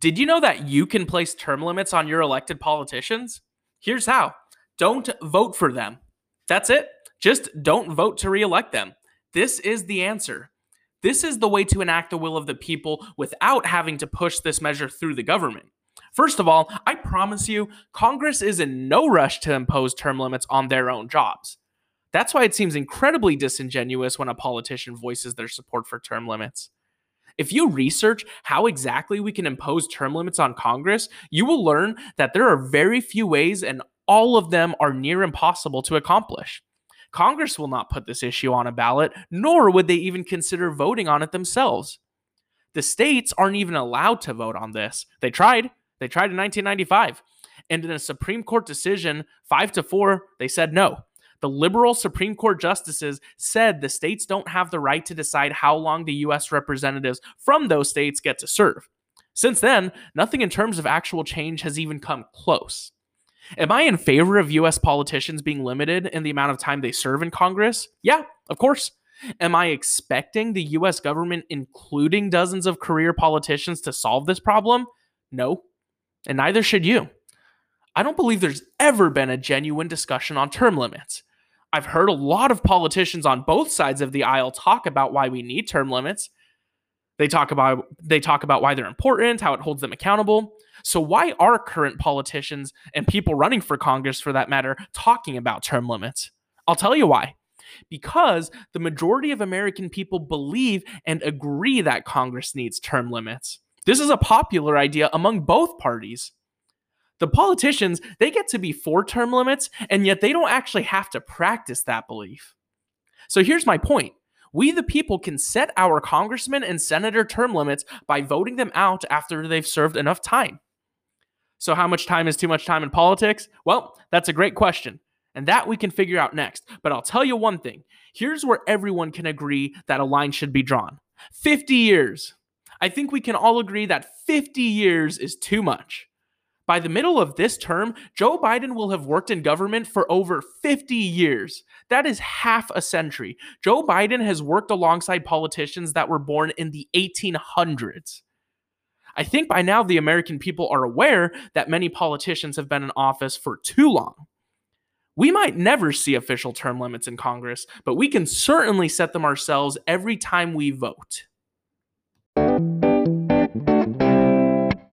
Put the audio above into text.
Did you know that you can place term limits on your elected politicians? Here's how don't vote for them. That's it. Just don't vote to reelect them. This is the answer. This is the way to enact the will of the people without having to push this measure through the government. First of all, I promise you, Congress is in no rush to impose term limits on their own jobs. That's why it seems incredibly disingenuous when a politician voices their support for term limits. If you research how exactly we can impose term limits on Congress, you will learn that there are very few ways, and all of them are near impossible to accomplish. Congress will not put this issue on a ballot, nor would they even consider voting on it themselves. The states aren't even allowed to vote on this. They tried. They tried in 1995. And in a Supreme Court decision, 5 to 4, they said no. The liberal Supreme Court justices said the states don't have the right to decide how long the U.S. representatives from those states get to serve. Since then, nothing in terms of actual change has even come close. Am I in favor of US politicians being limited in the amount of time they serve in Congress? Yeah, of course. Am I expecting the US government, including dozens of career politicians, to solve this problem? No. And neither should you. I don't believe there's ever been a genuine discussion on term limits. I've heard a lot of politicians on both sides of the aisle talk about why we need term limits. They talk about they talk about why they're important, how it holds them accountable. So why are current politicians and people running for Congress for that matter talking about term limits? I'll tell you why. Because the majority of American people believe and agree that Congress needs term limits. This is a popular idea among both parties. The politicians, they get to be for term limits, and yet they don't actually have to practice that belief. So here's my point. We, the people, can set our congressman and senator term limits by voting them out after they've served enough time. So, how much time is too much time in politics? Well, that's a great question. And that we can figure out next. But I'll tell you one thing here's where everyone can agree that a line should be drawn 50 years. I think we can all agree that 50 years is too much. By the middle of this term, Joe Biden will have worked in government for over 50 years. That is half a century. Joe Biden has worked alongside politicians that were born in the 1800s. I think by now the American people are aware that many politicians have been in office for too long. We might never see official term limits in Congress, but we can certainly set them ourselves every time we vote.